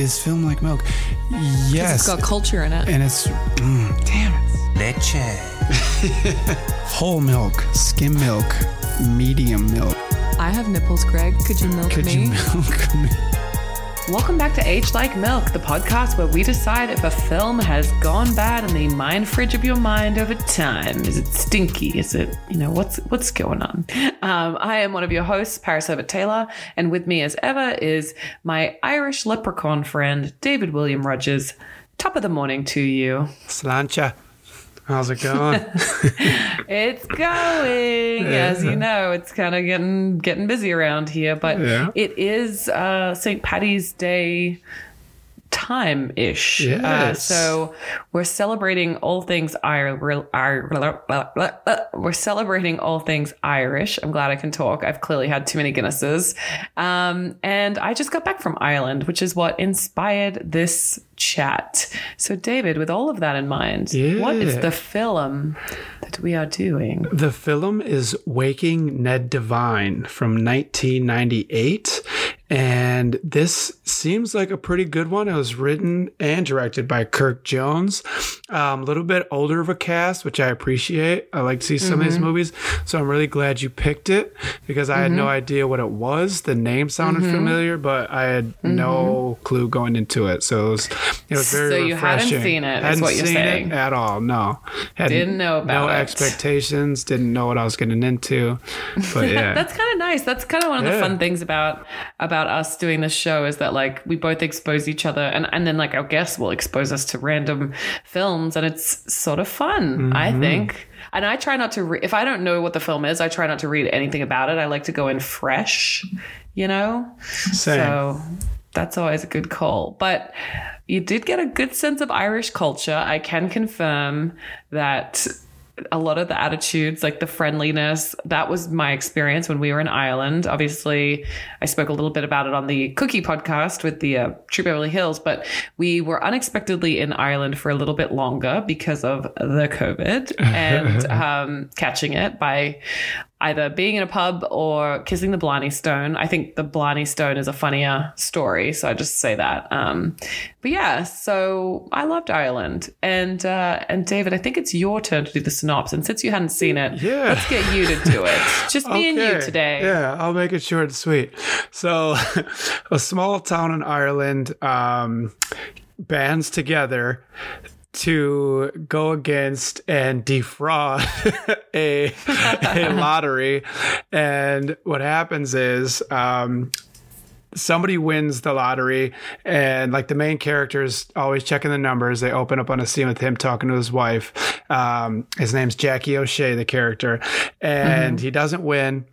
is film like milk? Yes. It's got culture in it. and it's mm, damn it. Leche. Whole milk, skim milk, medium milk. I have nipples, Greg. Could you milk Could me? you milk me? Welcome back to Age Like Milk, the podcast where we decide if a film has gone bad in the mind fridge of your mind over time. Is it stinky? Is it, you know, what's what's going on? Um, I am one of your hosts, Paris Herbert Taylor, and with me as ever is my Irish leprechaun friend, David William Rogers. Top of the morning to you. Sláinte. How's it going? It's going, as you know, it's kind of getting getting busy around here, but Yeah. it is uh, St. Patty's Day time ish. Uh, Yes. so we're celebrating all things Irish. We're celebrating all things Irish. I'm glad I can talk. I've clearly had too many Guinnesses, um, and I just got back from Ireland, which is what inspired this chat. So, David, with all of that in mind, what is the film that we are doing? The film is Waking Ned Devine from 1998. And this seems like a pretty good one. It was written and directed by Kirk Jones. Um, a little bit older of a cast, which I appreciate. I like to see some of these mm-hmm. movies. So I'm really glad you picked it because I had no mm-hmm. idea what it was. The name sounded mm-hmm. familiar, but I had no clue going into it. So it was, it was very So you hadn't seen it, Hadn't what you're seen it saying. at all. No. Had Didn't know about it. no it. expectations. Didn't know what I was getting into. But yeah. That's kind of nice. That's kind of one of the fun things about about us doing this show is that like we both expose each other, and and then like our guests will expose us to random films, and it's sort of fun. I Mm-hmm. think. And I try not to re- if I don't know what the film is, I try not to read anything about it. I like to go in fresh, you know. Same. So that's always a good call. But you did get a good sense of Irish culture. I can confirm that a lot of the attitudes, like the friendliness, that was my experience when we were in Ireland. Obviously, I spoke a little bit about it on the Cookie podcast with the uh, True Beverly Hills, but we were unexpectedly in Ireland for a little bit longer because of the COVID and um, catching it by either being in a pub or kissing the Blarney Stone. I think the Blarney Stone is a funnier story, so I just say that. Um, but yeah, so I loved Ireland, and uh, and David, I think it's your turn to do the synopsis. And since you hadn't seen it, Yeah. let's get you to do it. Just me and you today. Yeah, I'll make it short and sweet. So, a small town in Ireland um, bands together to go against and defraud a, a lottery. And what happens is um, somebody wins the lottery and like the main character is always checking the numbers. They open up on a scene with him talking to his wife. Um, his name's jackie o'shea the character and he doesn't win.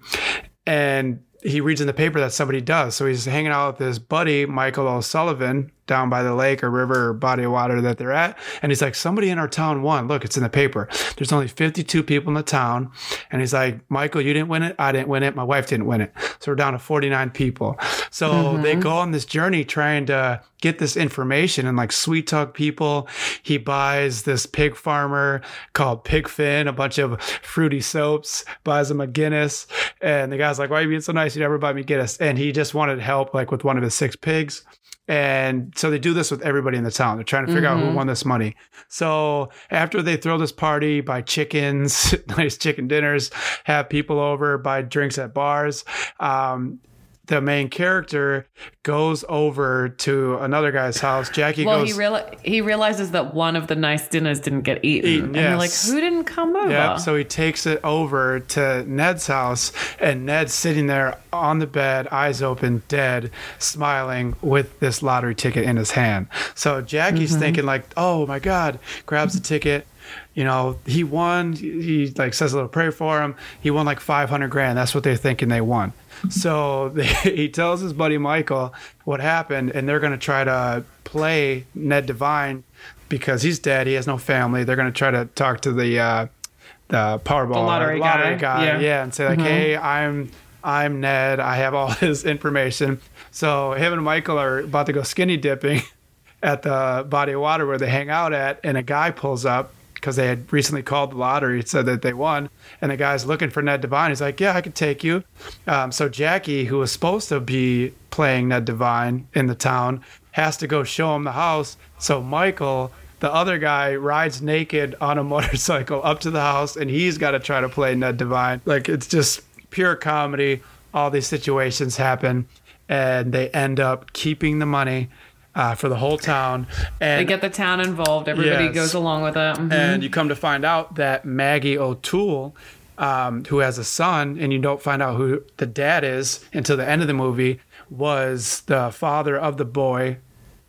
And he reads in the paper that somebody does. So he's hanging out with his buddy michael o'sullivan down by the lake or river or body of water that they're at. And he's like somebody in our town won. Look it's in the paper. There's only 52 people in the town. And he's like michael you didn't win it. I didn't win it. My wife didn't win it. So we're down to 49 people so they go on this journey trying to get this information and like sweet talk people. He buys this pig farmer called pig finn a bunch of fruity soaps buys him a guinness. And the guy's like why are you being so nice? You never buy me guinness. And he just wanted help like with one of his six pigs. And so they do this with everybody in the town. They're trying to figure out who won this money. So after they throw this party, buy chickens, nice chicken dinners, have people over, buy drinks at bars, um, the main character goes over to another guy's house. Jackie Well, goes. he reali- he realizes that one of the nice dinners didn't get eaten, Eaten, and you're like, "Who didn't come over?" Yep. So he takes it over to Ned's house, and Ned's sitting there on the bed, eyes open, dead, smiling with this lottery ticket in his hand. So Jackie's mm-hmm. thinking like, "Oh my God!" Grabs the ticket. You know, he won. He he, like says a little prayer for him. He won like five hundred grand. That's what they're thinking they won. So they, he tells his buddy Michael what happened, and they're going to try to play Ned Devine because he's dead. He has no family. They're going to try to talk to the uh, the Powerball The lottery guy. guy, Yeah. yeah. and say like, "Hey, I'm I'm Ned. I have all his information." So him and Michael are about to go skinny dipping at the body of water where they hang out at, and a guy pulls up because they had recently called the lottery, said that they won, and the guy's looking for Ned Devine. He's like, "Yeah, I could take you." Um, so Jackie, who was supposed to be playing Ned Devine in the town, has to go show him the house. So Michael, the other guy, rides naked on a motorcycle up to the house, and he's got to try to play Ned Devine. Like it's just pure comedy. All these situations happen, and they end up keeping the money. Uh, for the whole town, and They get the town involved. Everybody Yes. goes along with it. Mhm. and you come to find out that Maggie O'Toole, um, who has a son, and you don't find out who the dad is until the end of the movie, was the father of the boy,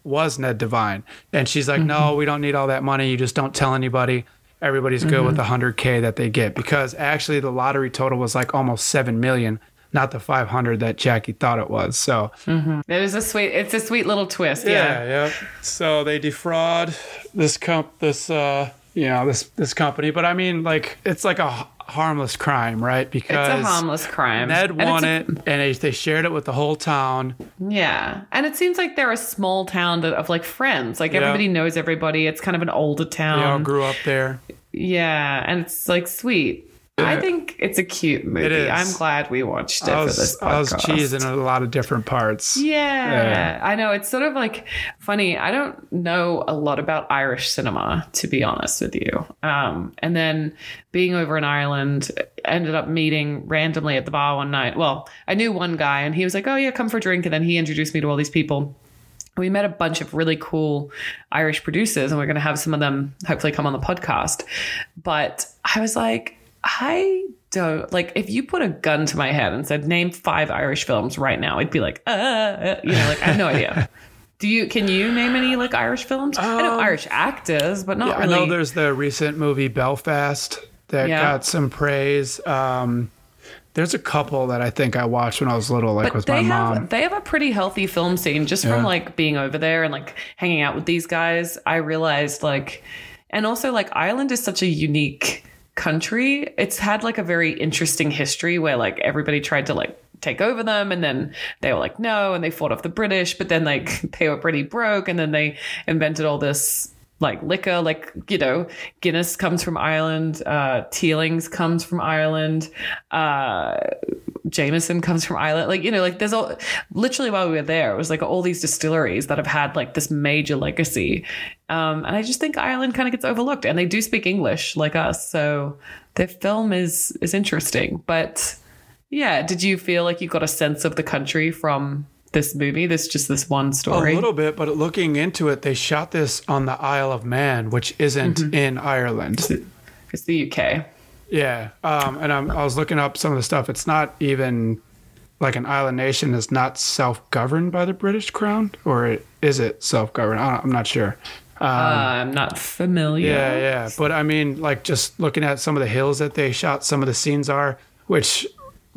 was Ned Devine. And she's like, no, we don't need all that money. You just don't tell anybody. Everybody's good with the 100K that they get because actually the lottery total was like almost 7 million, not the 500 that Jackie thought it was. So, It was a sweet. It's a sweet little twist. Yeah. yeah, yeah. So they defraud this comp, this uh, you know, this this company. But I mean, like, it's like a harmless crime, right? Because It's a harmless crime. Ned And won a- it, and they, they shared it with the whole town. Yeah. And it seems like they're a small town that- of like friends. Like Yeah. everybody knows everybody. It's kind of an older town. They all grew up there. yeah. And it's like sweet. I think it's a cute movie. I'm glad we watched it I for was this podcast. I was cheesing in a lot of different parts. Yeah, Yeah. I know. It's sort of like funny. I don't know a lot about Irish cinema, to be honest with you. Um, and then being over in Ireland, ended up meeting randomly at the bar one night. Well, I knew one guy, and he was like, "Oh yeah, come for a drink," and then he introduced me to all these people. We met a bunch of really cool Irish producers, and we're going to have some of them hopefully come on the podcast. But I was like, I don't like if you put a gun to my head and said name five Irish films right now, I'd be like, uh, you know, like I have no idea. Do you? Can you name any like Irish films? I know Irish actors, but not Um, Yeah, really. I know there's the recent movie Belfast that Yeah. got some praise. Um, there's a couple that I think I watched when I was little, like but with they my have mom. they have a pretty healthy film scene just from like being over there and like hanging out with these guys. I realized like, and also like Ireland is such a unique country. It's had like a very interesting history where like everybody tried to like take over them and then they were like no and they fought off the British, but then like they were pretty broke and then they invented all this like liquor, like you know, Guinness comes from Ireland, uh, Teelings comes from Ireland, uh, Jameson comes from Ireland. Like, you know, like there's all literally while we were there, it was like all these distilleries that have had like this major legacy. Um, and I just think Ireland kind of gets overlooked and they do speak English like us. So their film is is interesting. But yeah, did you feel like you got a sense of the country from this movie? This just this one story. A little bit, but looking into it, they shot this on the Isle of Man, which isn't Mm-hmm. in Ireland. It's the UK. Yeah, um, and I'm, I was looking up some of the stuff. It's not even like an island nation is not self-governed by the British Crown, or it, is it self-governed? I'm not sure. I'm not familiar. Yeah, yeah. But I mean, like just looking at some of the hills that they shot, some of the scenes are, which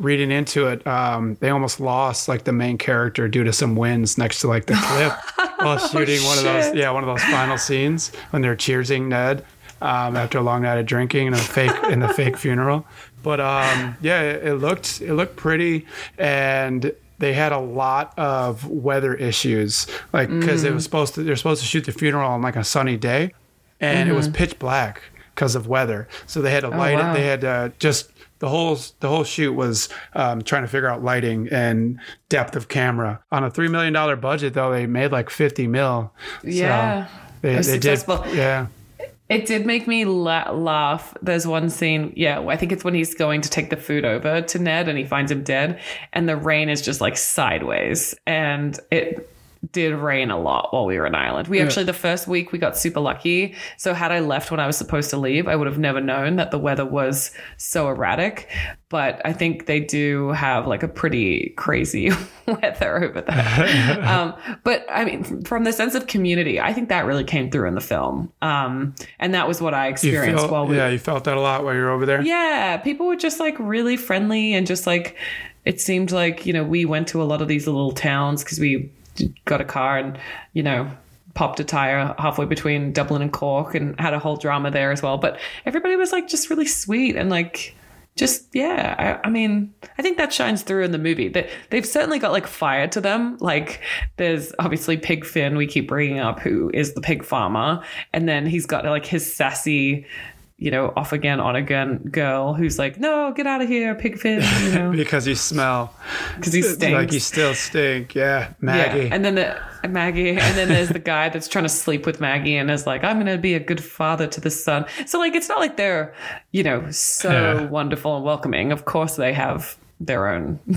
reading into it, um, they almost lost like the main character due to some winds next to like the cliff while shooting one of those, yeah, one of those final scenes when they're cheersing Ned um, after a long night of drinking and a fake in the fake funeral. But um, yeah, it, it looked it looked pretty and. They had a lot of weather issues, like because it was supposed to. They're supposed to shoot the funeral on like a sunny day, and it was pitch black because of weather. So they had to light wow. it. They had uh, just the whole the whole shoot was um, trying to figure out lighting and depth of camera on a three million dollar budget. Though they made like fifty mil. So Yeah. they, It was they did. successful. Yeah, It did make me la- laugh. There's one scene, yeah, I think it's when he's going to take the food over to Ned and he finds him dead, and the rain is just like sideways. And it did rain a lot while we were in Ireland. We actually, the first week, we got super lucky. So, had I left when I was supposed to leave, I would have never known that the weather was so erratic. But I think they do have like a pretty crazy weather over there. um, but I mean, from the sense of community, I think that really came through in the film. Um, and that was what I experienced felt, while we yeah, you felt that a lot while you were over there. yeah, people were just like really friendly and just like it seemed like, you know, we went to a lot of these little towns because we got a car and, you know, popped a tire halfway between Dublin and Cork and had a whole drama there as well. But everybody was like just really sweet and like just yeah I, I mean i think that shines through in the movie. They, they've certainly got like fire to them. Like there's obviously pig finn we keep bringing up who is the pig farmer. And then he's got like his sassy you know off again on again girl who's like no get out of here pig finn you know because you smell because it's stinks like you still stink. Yeah, Maggie. yeah. and then the Maggie, and then there's the guy that's trying to sleep with Maggie and is like, I'm going to be a good father to the son. So, like, it's not like they're, you know, so Yeah. wonderful and welcoming. Of course, they have their own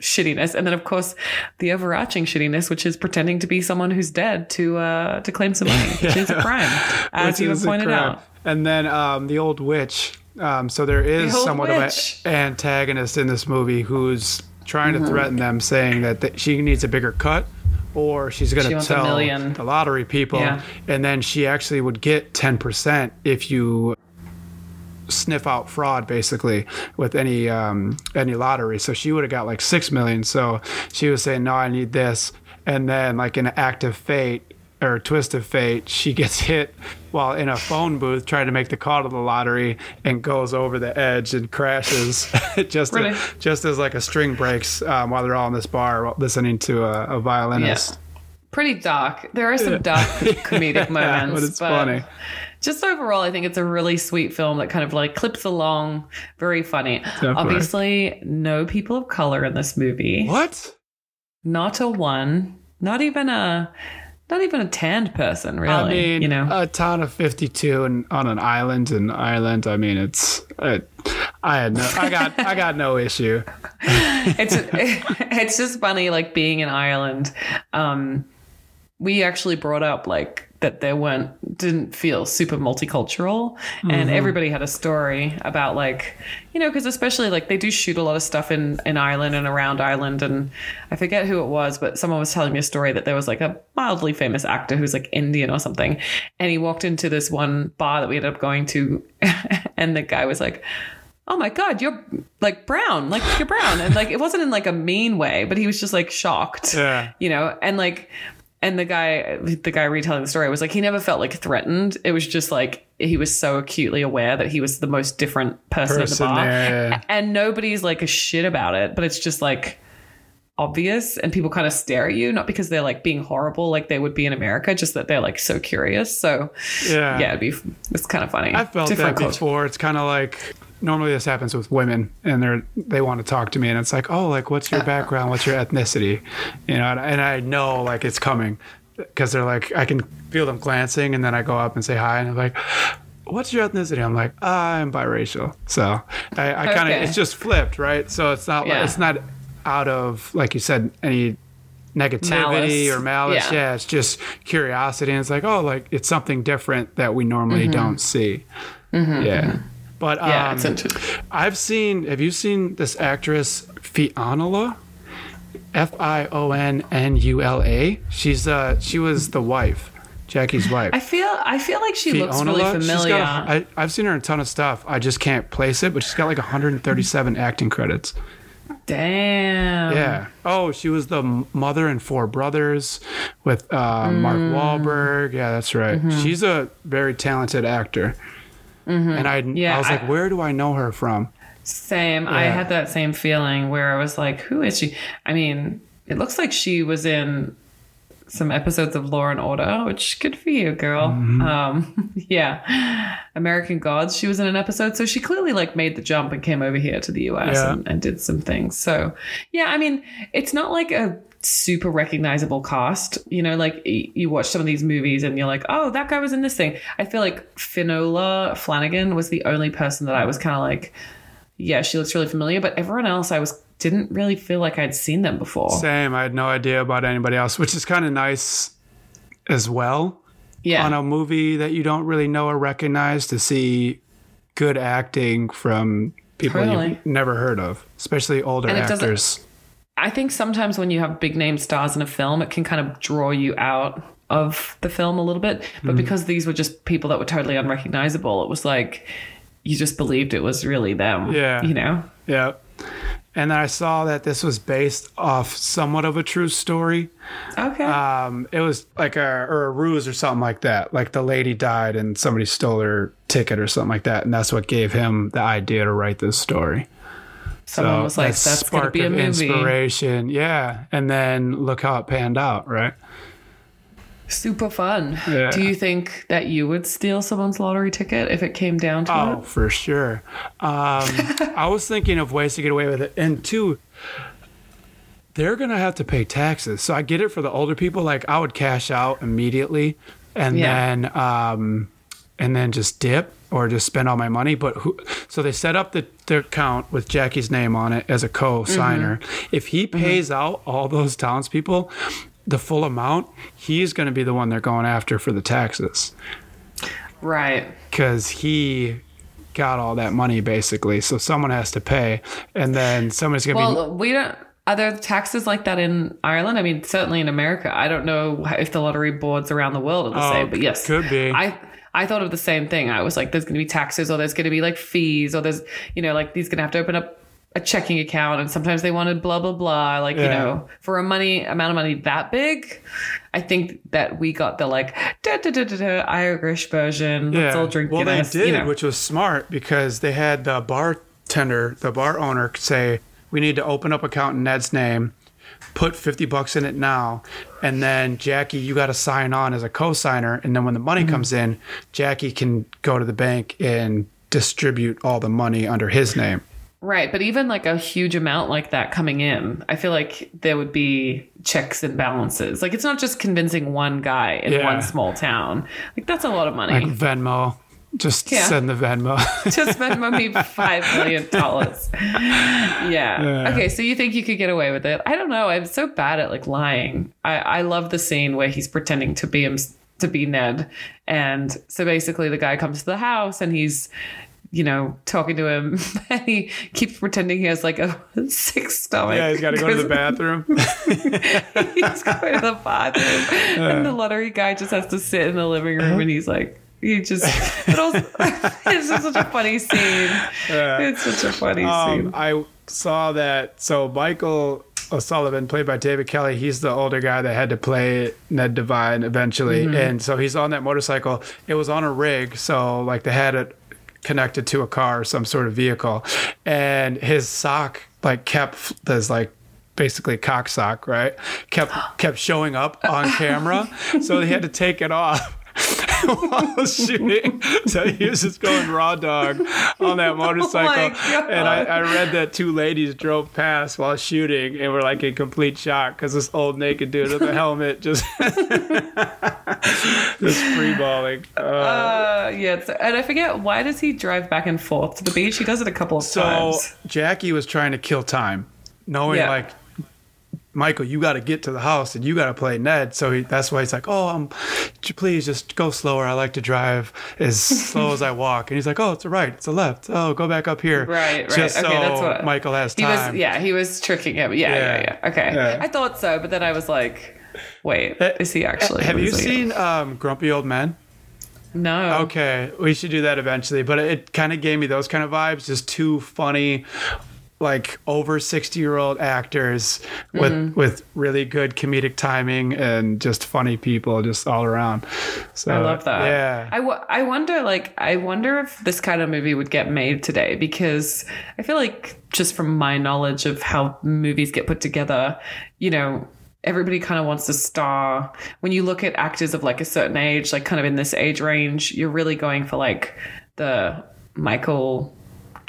shittiness. And then, of course, the overarching shittiness, which is pretending to be someone who's dead to uh, to claim some money, which is a crime, as you is have a pointed out. And then um, the old witch. Um, so there is The somewhat witch. of an antagonist in this movie who's trying Mm-hmm. to threaten them, saying that th- she needs a bigger cut, or she's going She to tell the lottery people, Yeah. and then she actually would get ten percent if you sniff out fraud basically with any um any lottery so she would have got like six million so she was saying no i need this and then like an act of fate or twist of fate she gets hit while in a phone booth trying to make the call to the lottery and goes over the edge and crashes just Really? just as like a string breaks um, while they're all in this bar listening to a, a violinist Pretty dark. There are some dark comedic moments, but it's funny. just overall, I think it's a really sweet film that kind of like clips along, very funny. Obviously, no people of color in this movie. what Not a one. Not even a. Not even a tanned person, really. I mean, you know, a town of 52 and on an island in Ireland. I mean, it's, it, I had no, I got, I got no issue. it's it's just funny, like being in Ireland. Um, we actually brought up like that there weren't didn't feel super multicultural, and mm-hmm. everybody had a story about like you know because especially like they do shoot a lot of stuff in in Ireland and around Ireland, and I forget who it was, but someone was telling me a story that there was like a mildly famous actor who's like Indian or something, and he walked into this one bar that we ended up going to, and the guy was like oh my god you're like brown like you're brown. And like it wasn't in like a mean way but he was just like shocked Yeah. you know? And like and the guy the guy retelling the story was like he never felt like threatened it was just like he was so acutely aware that he was the most different person, at the bar yeah. and nobody's like a shit about it but it's just like obvious and people kind of stare at you not because they're like being horrible like they would be in america just that they're like so curious so Yeah. yeah it'd be it's kind of funny I felt Different that culture. before. It's kind of like, normally this happens with women and they're, they want to talk to me and it's like, oh, like, what's your background? What's your ethnicity? You know, and, and I know like it's coming because they're like, I can feel them glancing and then I go up and say hi and I'm like, what's your ethnicity? I'm like, I'm biracial. So I, I kind of, Okay. it's just flipped, right? So it's not, Yeah. like, it's not out of, like you said, any negativity Malice. or malice. Yeah. Yeah. it's just curiosity. And it's like, oh, like it's something different that we Mm-hmm. normally don't see. Yeah. But um, yeah it's interesting I've seen, have you seen this actress, Fionnula? F I O N N U L A. She's uh she was the wife, Jackie's wife. I feel I feel like she looks really Fionnula? She's familiar. got a- I, I've seen her in a ton of stuff. I just can't place it, but she's got like 137 acting credits. Damn. Yeah. Oh, she was the mother and Four Brothers with uh, Mark Mm. Wahlberg. Yeah, that's right. Mm-hmm. She's a very talented actor. And I, Yeah, I was like, I- where do I know her from? Same. I had that same feeling where I was like, who is she? I mean, it looks like she was in some episodes of Law and Order, which good for you, girl. Mm-hmm. Um, yeah. American Gods, she was in an episode. So she clearly like made the jump and came over here to the US Yeah. and, and did some things. So yeah, I mean, it's not like a super recognizable cast. You know, like you watch some of these movies and you're like, oh, that guy was in this thing. I feel like Fionnula Flanagan was the only person that I was kind of like, yeah, she looks really familiar, but everyone else I was didn't really feel like I'd seen them before. Same. I had no idea about anybody else, which is kind of nice as well yeah. on a movie that you don't really know or recognize to see good acting from people Totally. you've never heard of, especially older And it doesn't- actors. I think sometimes when you have big name stars in a film, it can kind of draw you out of the film a little bit. But Mm. because these were just people that were totally unrecognizable, it was like you just believed it was really them. Yeah. You know? Yeah. and then I saw that this was based off somewhat of a true story. Okay. Um, it was like a or a ruse or something like that. Like the lady died and somebody stole her ticket or something like that, and that's what gave him the idea to write this story. Someone So was like, that "That's gonna spark be a of movie." Inspiration, yeah. And then look how it panned out, right? Super fun. Yeah. Do you think that you would steal someone's lottery ticket if it came down to Oh, it? Oh, for sure. Um, I was thinking of ways to get away with it, and two, they're gonna have to pay taxes. So I get it for the older people. Like I would cash out immediately, and Yeah. then um, and then just dip or just spend all my money. But who? So they set up the, the account with Jackie's name on it as a co-signer. Mm-hmm. If he mm-hmm. pays out all those townspeople the full amount, he's going to be the one they're going after for the taxes Right. because he got all that money basically. So someone has to pay, and then somebody's gonna be. Well, we don't. Are there taxes like that in Ireland? I mean, certainly in America. I don't know if the lottery boards around the world are the Oh, same, but yes, could be. I I thought of the same thing. I was like, there's going to be taxes, or there's going to be like fees, or there's you know like these going to have to open up a checking account, and sometimes they wanted blah blah blah. Like you know, for a money amount of money that big, I think that we got the like da, da, da, da, da, Irish version. Let's all drink well, Guinness. they did, you know. which was smart because they had the bartender, the bar owner, say, "We need to open up account in Ned's name." Put fifty bucks in it now, and then Jackie, you got to sign on as a co-signer, and then when the money Mm-hmm. comes in, Jackie can go to the bank and distribute all the money under his name. Right, but even like a huge amount like that coming in, I feel like there would be checks and balances. Like it's not just convincing one guy in Yeah. one small town. Like that's a lot of money. Like Venmo, just Yeah. send the Venmo. just Venmo me five million dollars. Yeah. Yeah. Okay, so you think you could get away with it? I don't know. I'm so bad at like lying. I I love the scene where he's pretending to be him to be Ned, and so basically the guy comes to the house and he's. You know, talking to him, and he keeps pretending he has like a sick stomach. yeah, he's got to go to the bathroom. he's going to the bathroom, and the lottery guy just has to sit in the living room, and he's like, he just, but also, it's just such a funny scene. It's such a funny Um, scene. I saw that. So Michael O'Sullivan, played by David Kelly, he's the older guy that had to play Ned Devine eventually, Mm-hmm. and so he's on that motorcycle. It was on a rig, so like they had it connected to a car or some sort of vehicle, and his sock like kept there's like basically cock sock right kept kept showing up on camera so he had to take it off while shooting so he was just going raw dog on that motorcycle God. and I, I read that two ladies drove past while shooting and were like in complete shock because this old naked dude with a helmet just just free balling uh, Uh, yeah, and I forget why does he drive back and forth to the beach? He does it a couple of So times. Jackie was trying to kill time, knowing Yeah. like Michael, you got to get to the house and you got to play Ned. So he, that's why he's like, "Oh, um, please just go slower. I like to drive as slow as I walk." And he's like, "Oh, it's a right, it's a left. Oh, go back up here." Right, right. Just okay, so that's what Michael has He was, yeah, he was tricking him. Yeah, yeah, Yeah. yeah. Okay, Yeah. I thought so, but then I was like, wait, Uh, is he actually? Have you seen um, Grumpy Old Men? No. Okay, we should do that eventually. But it kind of gave me those kind of vibes. Just too funny, like over sixty year old actors with Mm-hmm. with really good comedic timing and just funny people just all around. So I love that. Yeah. I, w- I wonder, like, I wonder if this kind of movie would get made today because I feel like, just from my knowledge of how movies get put together, you know, everybody kind of wants to star. When you look at actors of like a certain age, like kind of in this age range, you're really going for like the Michael.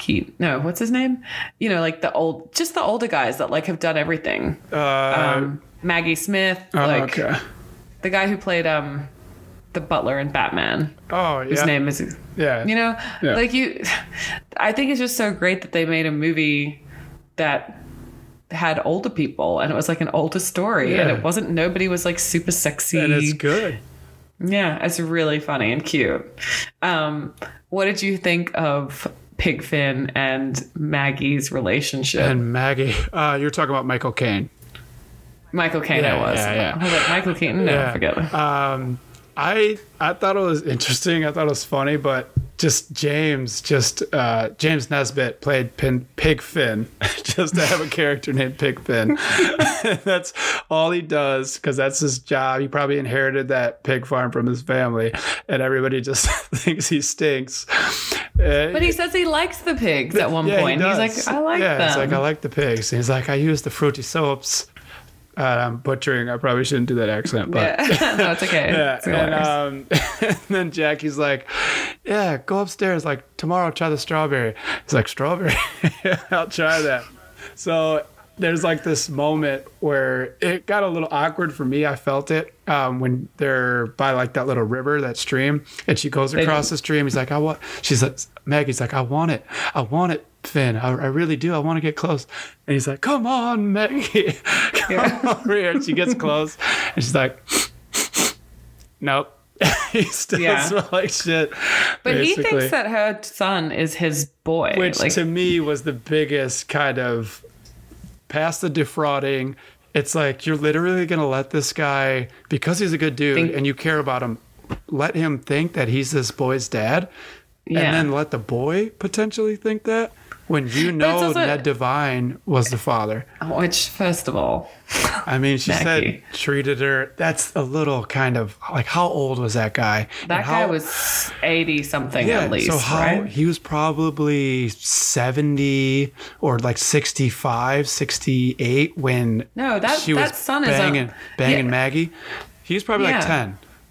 Keaton, no, what's his name? You know, like the old, just the older guys that like have done everything. uh, Um, Maggie Smith, oh, like okay. the guy who played um the butler in Batman. Oh yeah. His name is Yeah. you know Yeah. like you I think it's just so great that they made a movie that had older people and it was like an older story and it wasn't nobody was like super sexy. and it's good. Yeah, it's really funny and cute. Um what did you think of Pig Finn and Maggie's relationship? And Maggie, uh, you're talking about Michael Caine. Michael Caine Yeah, I was. yeah, yeah. I was like Michael Keaton? No, Yeah. forget it. Um, I I thought it was interesting. I thought it was funny, but just James, just uh, James Nesbitt played Pin, Pig Finn, just to have a character named Pig Finn. that's all he does because that's his job. He probably inherited that pig farm from his family, and everybody just thinks he stinks. Uh, But he says he likes the pigs at one yeah, he point. He's like, I like yeah, them. He's like, I like the pigs. And he's like, I use the fruity soaps. Uh, I'm butchering. I probably shouldn't do that accent, but yeah. no, it's okay. yeah. It's And, um, and then Jackie's like, "Yeah, go upstairs. Like tomorrow, try the strawberry." He's like, "Strawberry? I'll try that." So there's like this moment where it got a little awkward for me. I felt it um, when they're by like that little river, that stream, and she goes across the stream. He's like, "I want." She's like, Maggie's like, "I want it. I want it." Finn, I, I really do. I want to get close. And he's like, Come on, Maggie. Come over here. And she gets close and she's like, Nope. he still Yeah. smells like shit. but he thinks that her son is his boy. which like, to me was the biggest kind of past the defrauding. It's like you're literally gonna let this guy because he's a good dude Think- and you care about him, let him think that he's this boy's dad, Yeah. and then let the boy potentially think that when you know Ned Devine was the father. Oh, which, first of all, I mean, she said treated her. That's a little kind of like how old was that guy? that And guy was 80 something at least, so how right? he was probably 70 or like 65, 68 when No, that- she that was son is a- banging, banging Yeah. Maggie. He was probably like Yeah.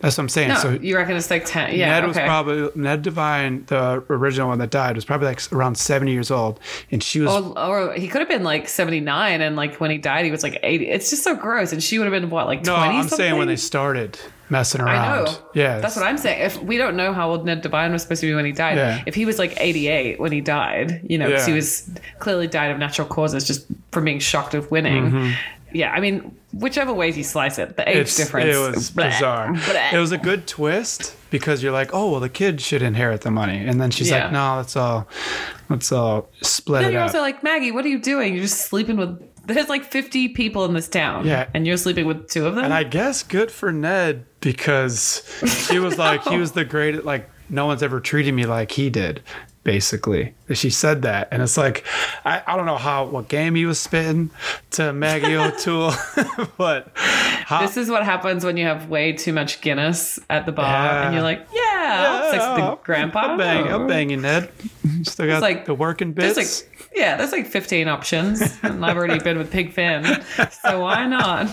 10. That's what I'm saying. No, so you reckon it's like 10? Yeah, Ned okay. was probably Ned Devine, the original one that died, was probably like around 70 years old, and she was Or, or he could have been like 79 and like when he died he was like 80 it's just so gross and she would have been what like 20 no. I'm something? saying when they started messing around. I know. Yeah, That's what I'm saying. If we don't know how old Ned Devine was supposed to be when he died, Yeah. if he was like 88 when he died, you know, 'cause he Yeah. was clearly died of natural causes just from being shocked of winning. Mm-hmm. Yeah, I mean, whichever ways you slice it, the age. It's- difference. It was bleh, bizarre. bleh. It was a good twist because you're like, oh well, the kid should inherit the money, and then she's Yeah. like, no, let's all let's all split Then it you're up. also like, Maggie, what are you doing? You're just sleeping with. There's like 50 people in this town. Yeah. And you're sleeping with two of them? and I guess good for Ned because she was like, he was the greatest. Like no one's ever treated me like he did. Basically, she said that, and it's like, I, I don't know how what game he was spitting to Maggie O'Toole, but how, This is what happens when you have way too much Guinness at the bar, Yeah. and you're like, "Yeah, I'll sex with the grandpa." I'm banging, I'm banging Ned. Still got like- the working There's like, yeah, there's like 15 options, and I've already been with Pig Finn, so why not?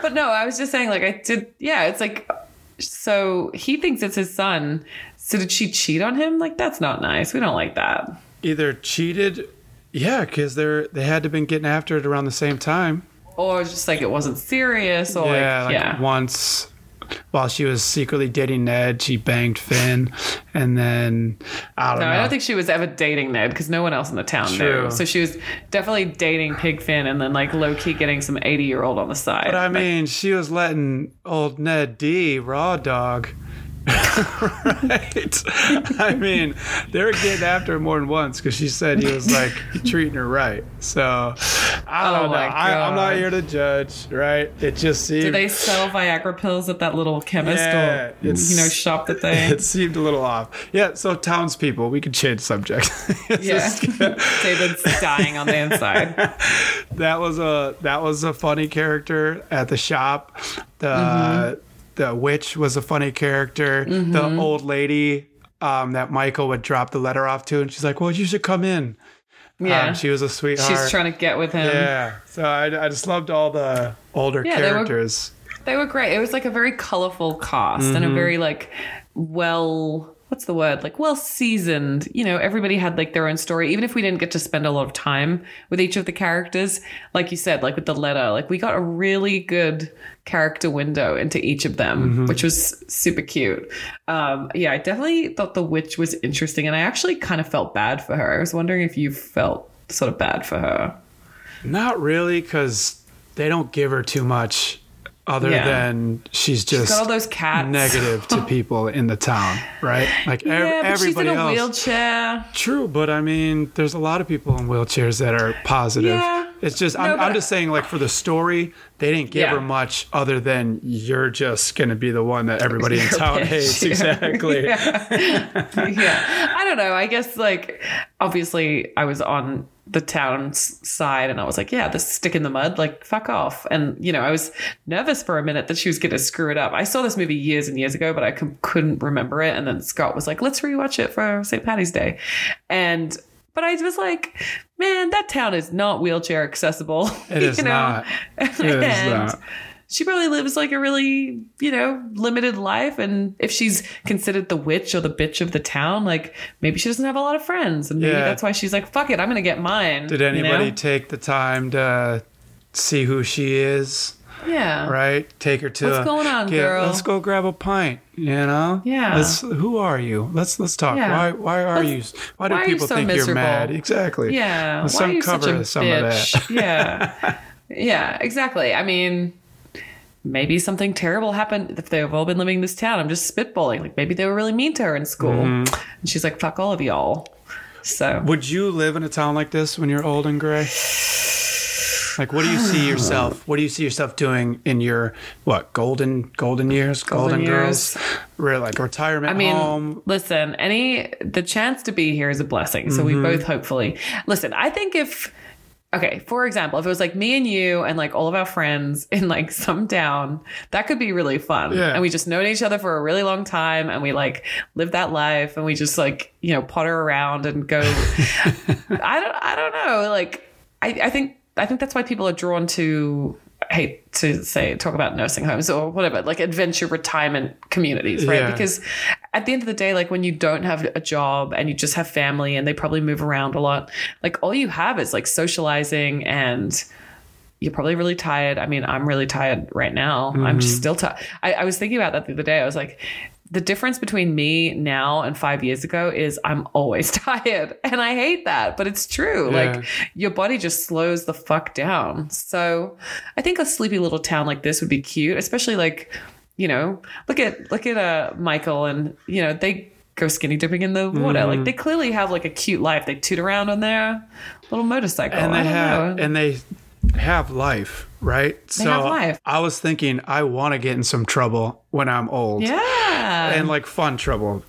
but no, I was just saying, like, I did. Yeah, it's like, so he thinks it's his son. So did she cheat on him? Like, that's not nice. We don't like that. either cheated yeah because they're they had to been getting after it around the same time Or just like it wasn't serious, or yeah like, like yeah. once while she was secretly dating ned she banged finn and then i don't No, know I don't think she was ever dating Ned because no one else in the town True. knew. So she was definitely dating Pig Finn and then like low key getting some 80 year old on the side. but i Like, mean she was letting old ned d raw dog right i mean they were getting after her more than once because she said he was like treating her right so i Oh don't know I, i'm not here to judge right it just seemed do they sell Viagra pills at that little chemist Yeah, or you know shop that they? it seemed a little off. Yeah, so townspeople, we could change subject. Yeah, David's dying on the inside. that was a that was a funny character at the shop. The Mm-hmm. The witch was a funny character. The old lady um, that Michael would drop the letter off to, and she's like, "Well, you should come in." Yeah, Um, she was a sweetheart. she's trying to get with him. Yeah, so I, I just loved all the older Yeah, they were- characters. They were great. It was like a very colorful cast and a Mm-hmm. very like well what's the word? Like well seasoned. You know, everybody had like their own story. Even if we didn't get to spend a lot of time with each of the characters, like you said, like with the letter, like we got a really good character window into each of them, Mm-hmm. which was super cute. Um, yeah, I definitely thought the witch was interesting and I actually kind of felt bad for her. I was wondering if you felt sort of bad for her. Not really, because they don't give her too much, other Yeah. than she's just Got all those cats. negative to people in the town, right? Like ev- Yeah, but she's everybody in a else. wheelchair. True, but I mean, there's a lot of people in wheelchairs that are positive. Yeah. It's just I'm, but- I'm just saying like for the story, they didn't give Yeah. her much other than you're just gonna be the one that everybody in town bitch. hates. Exactly. yeah. I don't know. I guess like obviously I was on the town's side and I was like, yeah, this stick in the mud, like fuck off. And you know, I was nervous for a minute that she was going to screw it up. I saw this movie years and years ago, but I c- couldn't remember it. And then Scott was like, let's rewatch it for St. Patty's Day. And but I was like, man, that town is not wheelchair accessible. It is you know? not. It is not. She probably lives like a really, you know, limited life. And if she's considered the witch or the bitch of the town, like maybe she doesn't have a lot of friends. And maybe Yeah. that's why she's like, fuck it, I'm going to get mine. Did you anybody know? take the time to see who she is? yeah. Right? Take her to What's a- going on, get- girl? Let's go grab a pint. You know? Yeah. Let's. Who are you? Let's let's talk. Yeah. Why why are you? Why do why are you people so think you're mad? Exactly. Yeah. Let's why you such a some bitch? of that. yeah. Yeah, exactly. I mean, maybe something terrible happened if they've all been living in this town. I'm just spitballing. Like maybe they were really mean to her in school. Mm-hmm. And she's like, fuck all of y'all. So Would you live in a town like this when you're old and gray? Like, what do you see yourself? What do you see yourself doing in your what golden golden years, golden, Golden girls, years. Re- like retirement I mean, home? listen, any the chance to be here is a blessing. So Mm-hmm. we both hopefully listen. I think if okay, for example, if it was like me and you and like all of our friends in like some town, that could be really fun. Yeah. And we just known each other for a really long time and we like live that life and we just like, you know, potter around and go I don't I don't know. Like I, I think I think that's why people are drawn to I hate to say talk about nursing homes or whatever, like adventure retirement communities, right? Yeah. Because at the end of the day, like when you don't have a job and you just have family and they probably move around a lot, like all you have is like socializing and you're probably really tired. I mean, I'm really tired right now. I'm just mm-hmm. still tired. I, I was thinking about that the other day. I was like, the difference between me now and five years ago is I'm always tired. And I hate that, but it's true. Yeah. Like your body just slows the fuck down. So I think a sleepy little town like this would be cute, especially like, you know, look at look at uh Michael and you know, they go skinny dipping in the water. Mm-hmm. Like they clearly have like a cute life. They toot around on their little motorcycle. and they have know. and they have life, right? so have life. I was thinking I want to get in some trouble when I'm old. yeah. And like fun trouble.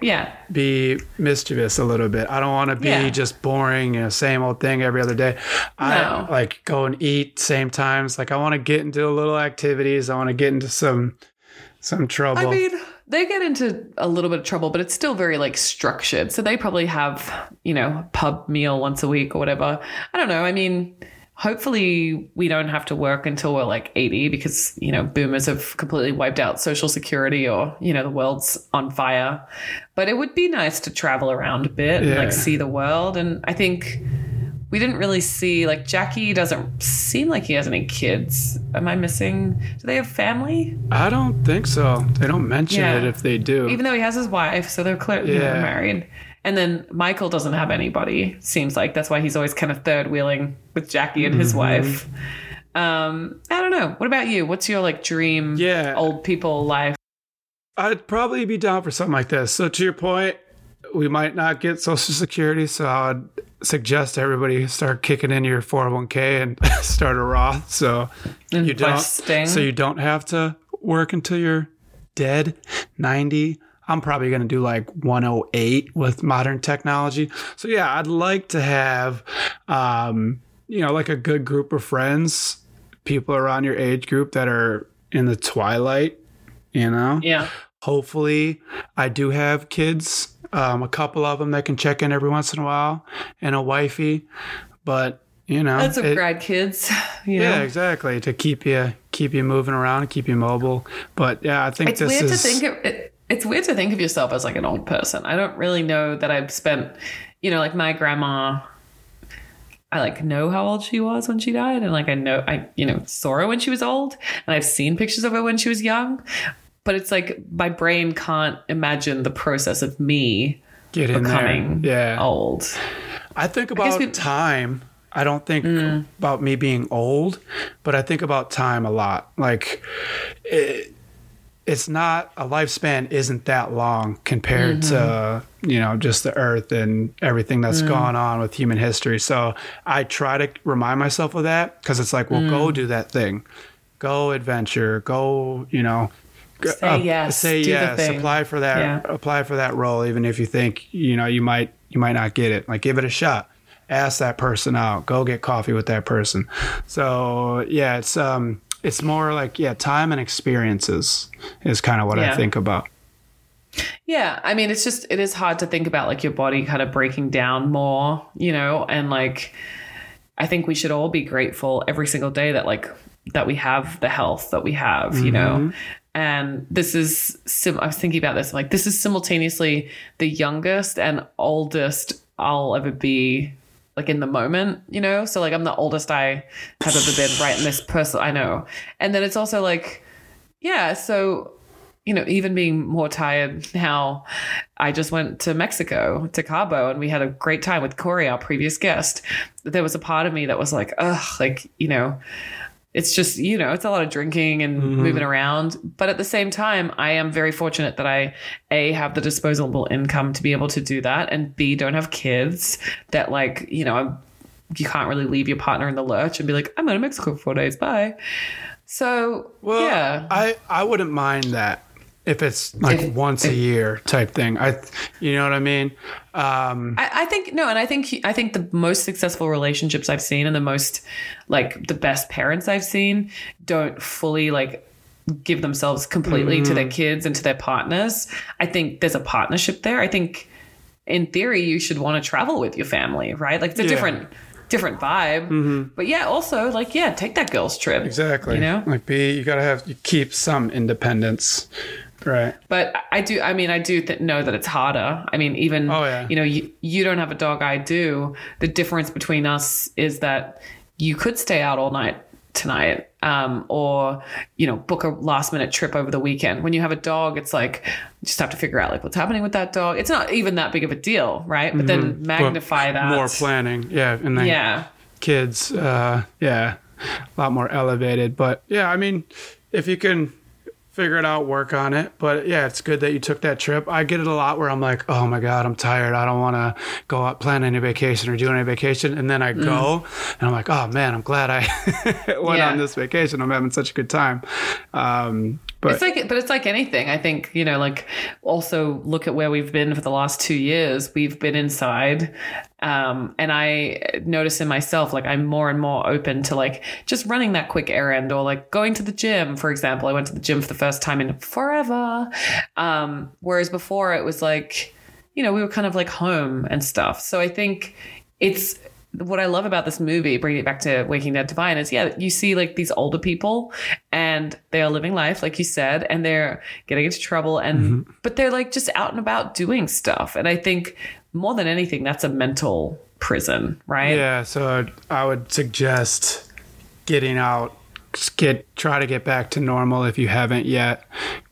Yeah. Be mischievous a little bit. I don't want to be Yeah. just boring, you know, same old thing every other day. I No. like go and eat same times. Like I want to get into little activities. I want to get into some some trouble. I mean, they get into a little bit of trouble, but it's still very like structured. So they probably have, you know, pub meal once a week or whatever. I don't know. I mean, hopefully we don't have to work until we're like 80 because, you know, boomers have completely wiped out social security or, you know, the world's on fire. But it would be nice to travel around a bit and like see the world. And I think we didn't really see like Jackie doesn't seem like he has any kids. Am I missing? Do they have family? I don't think so. They don't mention Yeah. it if they do. even though he has his wife, so they're clearly Yeah. married. And then Michael doesn't have anybody. Seems like that's why he's always kind of third wheeling with Jackie and Mm-hmm. his wife. Um, I don't know. What about you? What's your like dream Yeah. old people life? I'd probably be down for something like this. So to your point, we might not get Social Security, so I would suggest everybody start kicking in your 401k and start a Roth, so you don't, so you don't have to work until you're dead, 90. I'm probably going to do like 108 with modern technology. So yeah, I'd like to have, um, you know, like a good group of friends, people around your age group that are in the twilight, you know Yeah. hopefully i do have kids um, a couple of them that can check in every once in a while and a wifey but you know That's it- grad kids. You yeah know? exactly to keep you keep you moving around keep you mobile but yeah i think It's this weird is to think of it, it's weird to think of yourself as like an old person. I don't really know that I've spent, you know, like my grandma. I like know how old she was when she died, and like I know I you know saw her when she was old, and I've seen pictures of her when she was young. But it's like my brain can't imagine the process of me get in becoming there yeah old. i think about we- time i don't think Mm. about me being old but i think about time a lot like it, it's not a lifespan isn't that long compared to mm-hmm. you know just the earth and everything that's mm. gone on with human history. So i try to remind myself of that because it's like well go mm. do that thing. Go adventure. Go you know Say yes, say do yes. apply for that Yeah. apply for that role even if you think you know you might you might not get it. Like give it a shot. Ask that person out. Go get coffee with that person. So yeah it's um it's more like yeah time and experiences is kind of what i think about. Yeah, I mean, it's just it is hard to think about like your body kind of breaking down more, you know, and like I think we should all be grateful every single day that like that we have the health that we have, you know. Mm-hmm. And this is sim- I was thinking about this like this is simultaneously the youngest and oldest I'll ever be like in the moment, you know? So like I'm the oldest I have ever been right in this person I know. And then it's also like yeah, so you know, even being more tired now, I just went to Mexico to Cabo and we had a great time with Corey, our previous guest. There was a part of me that was like, ugh, like, you know, it's just, you know, it's a lot of drinking and mm-hmm. moving around. But at the same time, I am very fortunate that I, A, have the disposable income to be able to do that, and B, don't have kids that, like, you know, I'm, you can't really leave your partner in the lurch and be like, I'm going to Mexico for four days. Bye. So, well yeah. i i wouldn't mind that if it's like If- once a year type thing i you know what i mean um I, I think no, and I think I think the most successful relationships I've seen and the most like the best parents I've seen don't fully like give themselves completely to their kids and to their partners. I think there's a partnership there. I think in theory you should want to travel with your family, right? Like it's a Yeah. different different vibe. But yeah, also like yeah, take that girl's trip. exactly You know? like be you gotta have you keep some independence right But I do. I mean, I do th- know that it's harder. I mean, even Oh, yeah. you know, you, you don't have a dog. I do. The difference between us is that you could stay out all night tonight, um, or you know, book a last minute trip over the weekend. When you have a dog, it's like you just have to figure out like what's happening with that dog. It's not even that big of a deal, right? But then magnify that. Mm-hmm. more planning yeah and then Yeah. kids uh yeah a lot more elevated but yeah i mean if you can figure it out work on it. But yeah it's good that you took that trip. I get it a lot where i'm like oh my god i'm tired. I don't want to go out plan any vacation or do any vacation. And then i go and i'm like oh man i'm glad i went Yeah. on this vacation. I'm having such a good time. Um but It's like, but it's like anything. I think you know, like also look at where we've been for the last two years. We've been inside, um, and I notice in myself like I'm more and more open to like just running that quick errand or like going to the gym. For example, I went to the gym for the first time in forever, um, whereas before it was like, you know, we were kind of like home and stuff. So I think it's what I love about this movie, bringing it back to Waking Ned Devine, is yeah, you see like these older people and they are living life, like you said, and they're getting into trouble, and mm-hmm. but they're like just out and about doing stuff. And I think more than anything, that's a mental prison, right? Yeah, so I'd, suggest getting out, get try to get back to normal if you haven't yet.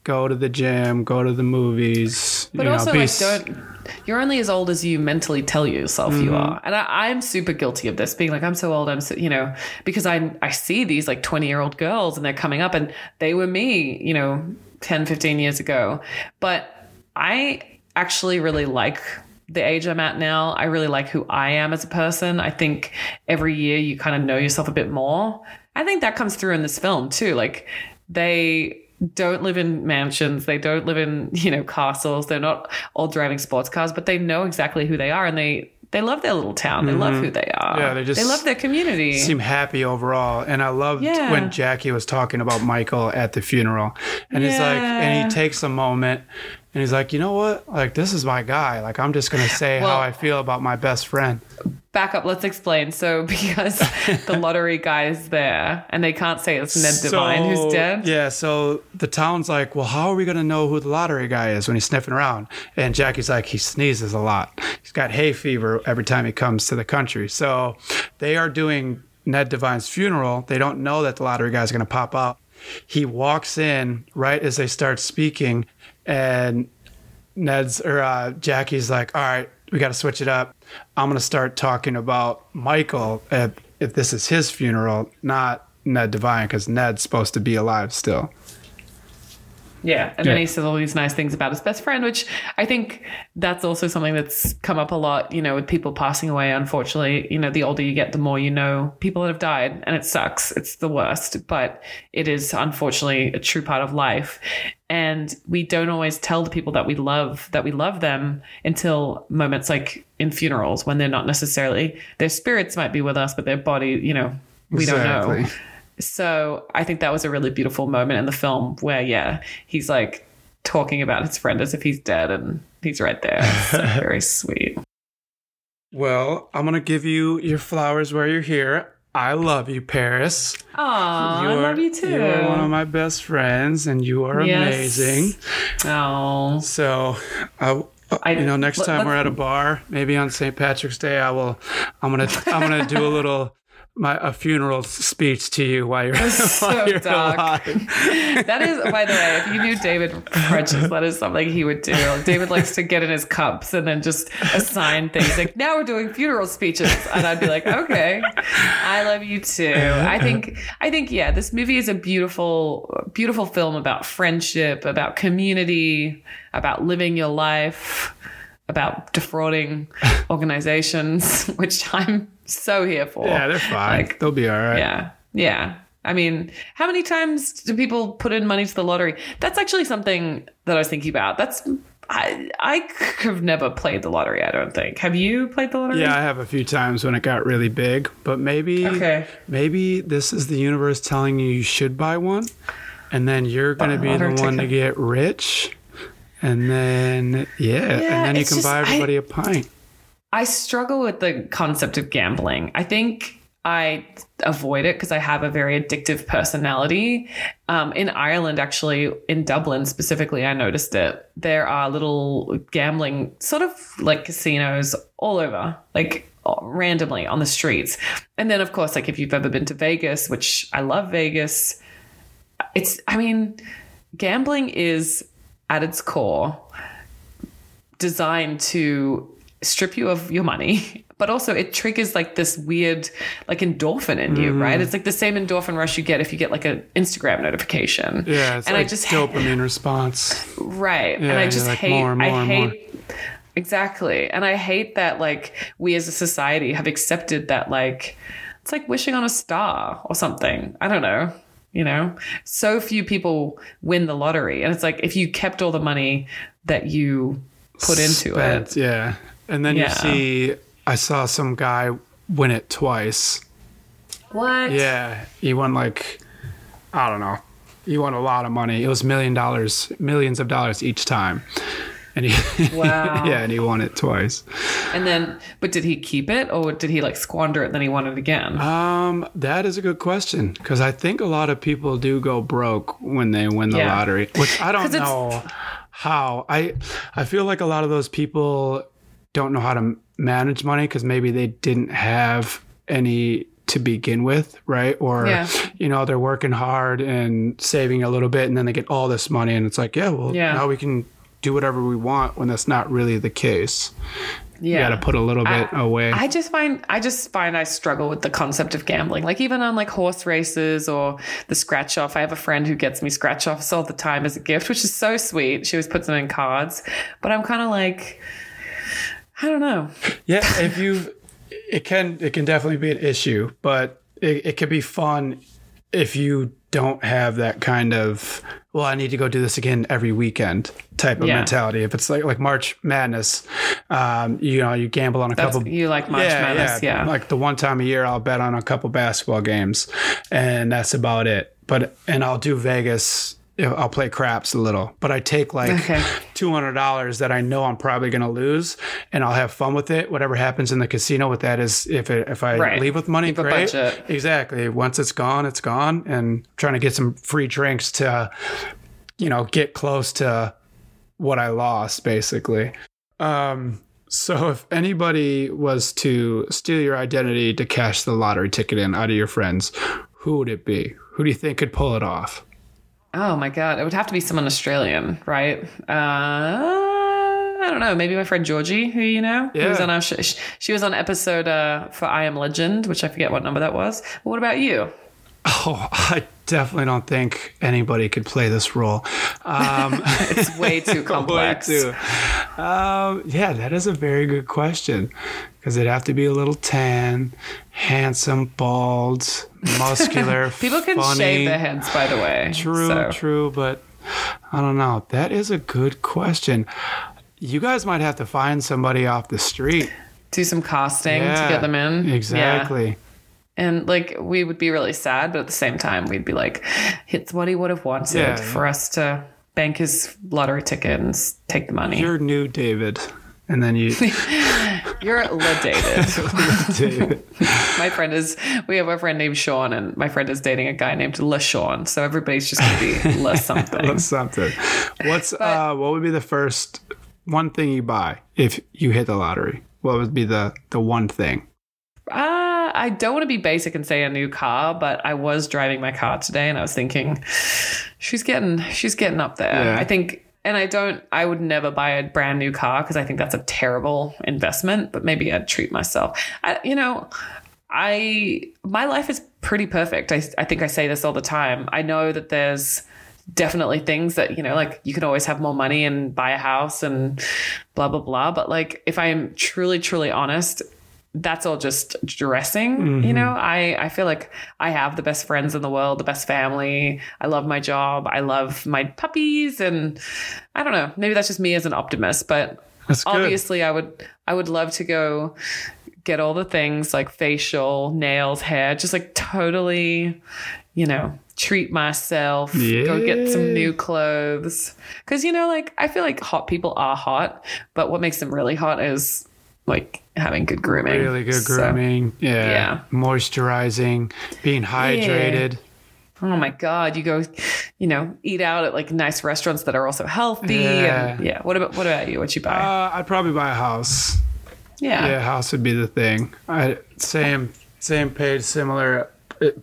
Go to the gym, go to the movies. But you know, also, be like, don't. You're only as old as you mentally tell yourself you mm-hmm. are, and I, I'm super guilty of this. Being like, I'm so old. I'm so, you know, because I I see these like 20 year old girls, and they're coming up, and they were me, you know, 10, 15 years ago. But I actually really like the age I'm at now. I really like who I am as a person. I think every year you kind of know yourself a bit more. I think that comes through in this film too. Like they don't live in mansions. They don't live in, you know, castles. They're not all driving sports cars, but they know exactly who they are and they they love their little town. They love who they are. Mm-hmm. Yeah, they just they love their community. seem happy overall. And I loved Yeah. when Jackie was talking about Michael at the funeral. And he's like, and he takes a moment and he's like, you know what? Like, this is my guy. Like, I'm just going to say Well- how I feel about my best friend. Back up, let's explain. So because the lottery guy is there and they can't say it's Ned Devine who's dead. Yeah, so the town's like, well, how are we going to know who the lottery guy is when he's sniffing around? And Jackie's like, he sneezes a lot. He's got hay fever every time he comes to the country. So they are doing Ned Devine's funeral. They don't know that the lottery guy's going to pop up. He walks in right as they start speaking, and Ned's or uh, Jackie's like, all right, we got to switch it up. I'm going to start talking about Michael if, if this is his funeral, not Ned Devine, because Ned's supposed to be alive still. Yeah. And then he says all these nice things about his best friend, which I think that's also something that's come up a lot, you know, with people passing away. Unfortunately, you know, the older you get, the more you know people that have died, and it sucks. It's the worst, but it is unfortunately a true part of life. And we don't always tell the people that we love that we love them until moments like in funerals when they're not necessarily, their spirits might be with us, but their body, you know, we don't know. So I think that was a really beautiful moment in the film where, yeah, he's like talking about his friend as if he's dead and he's right there. It's like, very sweet. Well, I'm gonna give you your flowers where you're here. I love you, Paris. Aw, I love you too. You are one of my best friends, and you are Yes. amazing. Oh, So, I, I- you know, next time we're at a bar, maybe on St. Patrick's Day, I will. I'm gonna. I'm gonna do a little. My a funeral speech to you while you're, so while you're dark. alive. that is, by the way, if you knew David Prentice, that is something he would do. David likes to get in his cups and then just assign things. Like, now we're doing funeral speeches. And I'd be like, okay, I love you too. I think, I think, yeah, this movie is a beautiful, beautiful film about friendship, about community, about living your life, about defrauding organizations, which I'm so here for. Yeah, they're fine. Like, They'll be all right. yeah. Yeah. I mean, how many times do people put in money to the lottery? That's actually something that I was thinking about. That's I I have never played the lottery, I don't think. Have you played the lottery? Yeah, I have a few times when it got really big, but maybe Okay. maybe this is the universe telling you you should buy one, and then you're going to be the lottery one to get rich, and then yeah, and then you can just- buy everybody a pint. I struggle with the concept of gambling. I think I avoid it because I have a very addictive personality. Um, in Ireland, actually, in Dublin specifically, I noticed it. There are little gambling, sort of like casinos all over, like randomly on the streets. And then, of course, like if you've ever been to Vegas, which I love Vegas, it's, I mean, gambling is at its core designed to strip you of your money but also it triggers like this weird like endorphin in you right? Mm. It's like the same endorphin rush you get if you get like an instagram notification. Yeah, and like i just dopamine response. right Yeah, and i just like, hate more, i more, more. hate exactly and i hate that like we as a society have accepted that like it's like wishing on a star or something. I don't know you know? So few people win the lottery and it's like if you kept all the money that you put into it. Yeah, and then Yeah. you see, I saw some guy win it twice. what Yeah, he won like, I don't know, he won a lot of money. It was million dollars, millions of dollars each time, and he, Wow. yeah, and he won it twice. And then, but did he keep it or did he like squander it and then he won it again? Um, that is a good question because I think a lot of people do go broke when they win the Yeah. lottery, which I don't know how. I I feel like a lot of those people don't know how to manage money because maybe they didn't have any to begin with, right? Or Yeah. you know they're working hard and saving a little bit, and then they get all this money, and it's like, yeah, well, Yeah. now we can do whatever we want when that's not really the case. yeah. You got to put a little bit I- away. I just find I just find I struggle with the concept of gambling. Like even on like horse races or the scratch off. I have a friend who gets me scratch offs all the time as a gift, which is so sweet. She always puts them in cards. But I'm kind of like I don't know. Yeah, if you, it can it can definitely be an issue, but it, it can be fun if you don't have that kind of well, I need to go do this again every weekend type of Yeah. mentality. If it's like like March Madness, um, you know, you gamble on a That's couple. you like March Madness, yeah. Like the one time a year, I'll bet on a couple basketball games, and that's about it. But and I'll do Vegas. I'll play craps a little, but I take like Okay. two hundred dollars that I know I'm probably going to lose, and I'll have fun with it. Whatever happens in the casino with that is if it, if I Right. leave with money, Keep great. Exactly. Once it's gone, it's gone, and trying to get some free drinks to, you know, get close to what I lost, basically. Um. So if anybody was to steal your identity to cash the lottery ticket in out of your friends, who would it be? Who do you think could pull it off? Oh my god, it would have to be someone Australian, right? Uh, I don't know. Maybe my friend Georgie, who you know, was on our sh- she was on episode uh, for I Am Legend, which I forget what number that was. But what about you? Oh, I definitely don't think anybody could play this role. Um, It's way too complex. Way too. Um, yeah, that is a very good question because it'd have to be a little tan, handsome, bald, muscular. People can funny. shave their heads, by the way. True, so. true, but I don't know. That is a good question. You guys might have to find somebody off the street Do some casting Yeah, to get them in. Yeah. And like we would be really sad, but at the same time, we'd be like, it's what he would have wanted Yeah. for us to bank his lottery ticket and take the money. You're new David, and then you You're ledated. David. my friend is, we have a friend named Sean, and my friend is dating a guy named LaShawn. So everybody's just to be Le something. What's something? What's uh? What would be the first one thing you buy if you hit the lottery? What would be the the one thing? Uh, I don't want to be basic and say a new car, but I was driving my car today and I was thinking she's getting she's getting up there. Yeah. I think and I don't I would never buy a brand new car because I think that's a terrible investment, but maybe I'd treat myself. I, you know, I my life is pretty perfect. I I think I say this all the time. I know that there's definitely things that you know like you can always have more money and buy a house and blah blah blah but like if i'm truly truly honest that's all just dressing you mm-hmm. know? I i feel like i have the best friends in the world the best family. I love my job. I love my puppies and i don't know. Maybe that's just me as an optimist but obviously i would i would love to go get all the things like facial nails hair just like totally you know treat myself go get some new clothes. Because you know like i feel like hot people are hot but what makes them really hot is like having good grooming Really good So- grooming. yeah. yeah. Moisturizing, being hydrated. oh my god you go you know eat out at like nice restaurants that are also healthy Yeah. and yeah what about what about you what you buy Uh, I'd probably buy a house. yeah Yeah, house would be the thing. I same same page, similar,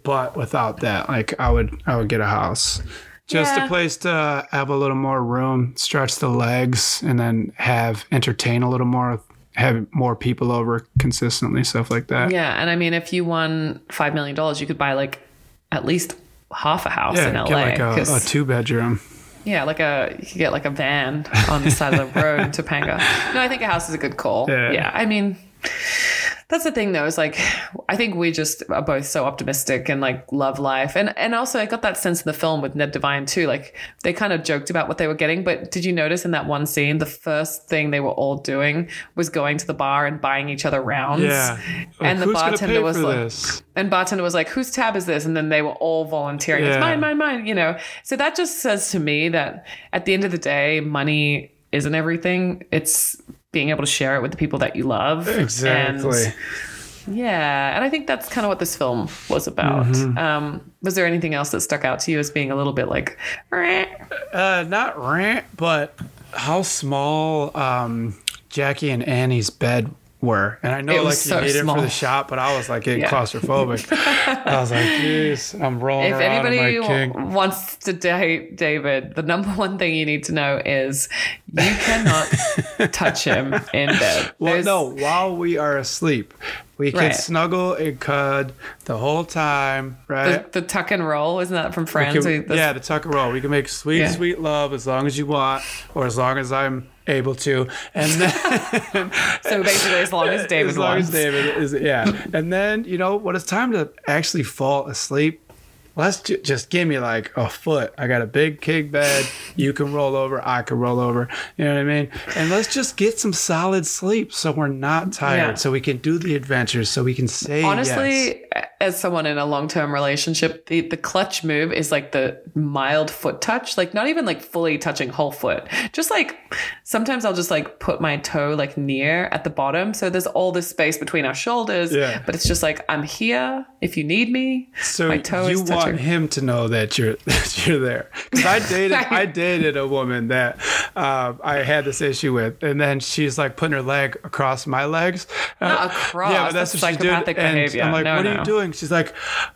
but without that, like I would I would get a house. Just Yeah. a place to have a little more room, stretch the legs, and then have entertain a little more, have more people over consistently, stuff like that. Yeah, and I mean, if you won five million dollars, you could buy like at least half a house Yeah, in get LA. like a, a two bedroom. yeah, like a you could get like a van on the side of the road in Topanga. No, I think a house is a good call. Yeah. Yeah, I mean, that's the thing though. Is like I think we just are both so optimistic and like love life, and and also I got that sense in the film with Ned Devine too. Like they kind of joked about what they were getting, but did you notice in that one scene the first thing they were all doing was going to the bar and buying each other rounds? Yeah. and the Like, who's gonna bartender was like. this? And bartender was like, "Whose tab is this?" And then they were all volunteering. It's mine, mine, mine. You know. So that just says to me that at the end of the day, money isn't everything. It's being able to share it with the people that you love. Exactly. And yeah, and I think that's kind of what this film was about. Mm-hmm. Um, was there anything else that stuck out to you as being a little bit like? "Eh"? Uh, not rant, but how small um, Jackie and Annie's bed were. And I know It like was so you need it for the shot, but I was like getting Yeah. claustrophobic. I was like, jeez, I'm rolling If around in anybody my king. wants to date David, the number one thing you need to know is you cannot touch him in bed. Well, There's- no, while we are asleep, we can Right. snuggle and cud the whole time, right? The, the tuck and roll, isn't that from Friends? can- that's- yeah, the tuck and roll. We can make sweet, Yeah. sweet love as long as you want, or as long as I'm able to, and then So basically, as long as David as long wants. as David is, yeah. and then you know when it's time to actually fall asleep, let's ju- just give me like a foot. I got a big king bed. You can roll over. I can roll over. You know what I mean? And let's just get some solid sleep so we're not tired. Yeah. So we can do the adventures. So we can say yes. Eh, As someone in a long term relationship, the, the clutch move is like the mild foot touch, like not even like fully touching whole foot. Just like sometimes I'll just like put my toe like near at the bottom. So there's all this space between our shoulders. Yeah. But it's just like, I'm here if you need me. So my toe you is touching. want him to know that you're that you're there. Because I dated I dated a woman that uh, I had this issue with, and then she's like putting her leg across my legs. Uh, Not across, that's what she did. psychopathic And behavior. I'm like, No, what are no. you doing? She's like,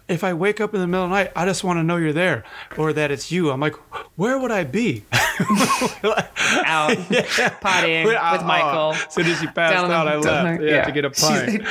if I wake up in the middle of the night, I just want to know you're there or that it's you. I'm like, where would I be? Out partying Where- with oh, Michael. As soon as she passed down out, I left. Yeah, to get a pint.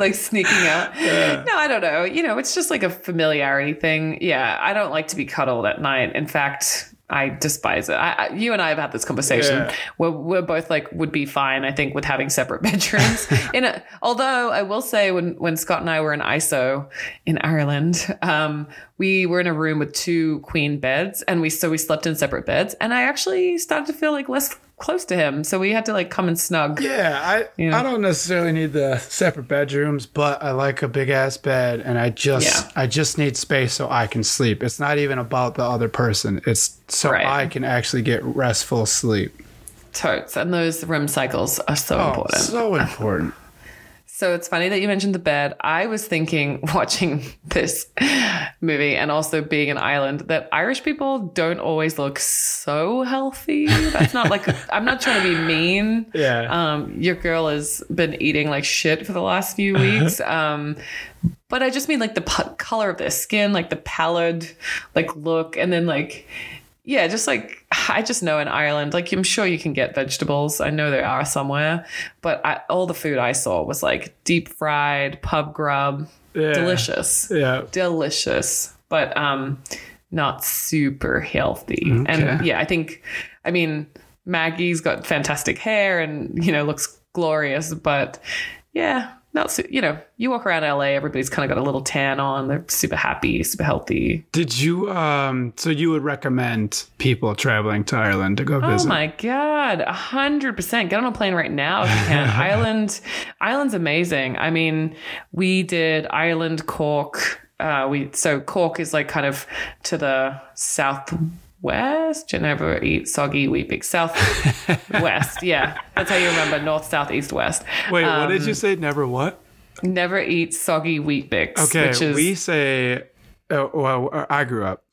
Like sneaking out. No, I don't know. You know, it's just like a familiarity thing. Yeah, I don't like to be cuddled at night. In fact, I despise it. I, I, you and I have had this conversation. Yeah. Where we're both like would be fine. I think with having separate bedrooms. in a, although I will say when when Scott and I were in ISO in Ireland, um, we were in a room with two queen beds, and we so we slept in separate beds, and I actually started to feel like less close to him. So we had to like come and snug. Yeah, I Yeah. I don't necessarily need the separate bedrooms, but I like a big ass bed, and I just Yeah. I just need space so I can sleep. It's not even about the other person. It's so Right. I can actually get restful sleep. Totes. And those REM cycles are so Oh, important. so important. So it's funny that you mentioned the bed. I was thinking watching this movie and also being an island that Irish people don't always look so healthy. That's not like I'm not trying to be mean. Yeah. Um, your girl has been eating like shit for the last few weeks. Um, but I just mean like the p- color of their skin, like the pallid like look, and then like yeah, just like I just know in Ireland, like I'm sure you can get vegetables. I know there are somewhere, but I, all the food I saw was like deep fried, pub grub, Yeah. delicious, Yeah. delicious, but um, not super healthy. And yeah, I think, I mean, Maggie's got fantastic hair and you know looks glorious, but yeah. Not su- you know, you walk around LA, everybody's kind of got a little tan on. They're super happy, super healthy. Did you um so you would recommend people traveling to Ireland to go visit Oh my god, a hundred percent. Get on a plane right now if you can. Ireland, Ireland's amazing. I mean, we did Ireland, Cork. Uh, we so Cork is like kind of to the southwest. West you never eat soggy Weet-Bix. Southwest, yeah, that's how you remember north, south, east, west. Wait, what did Um, you say? Never what? Never eat soggy Weet-Bix. Okay, which is, we say uh, well, I grew up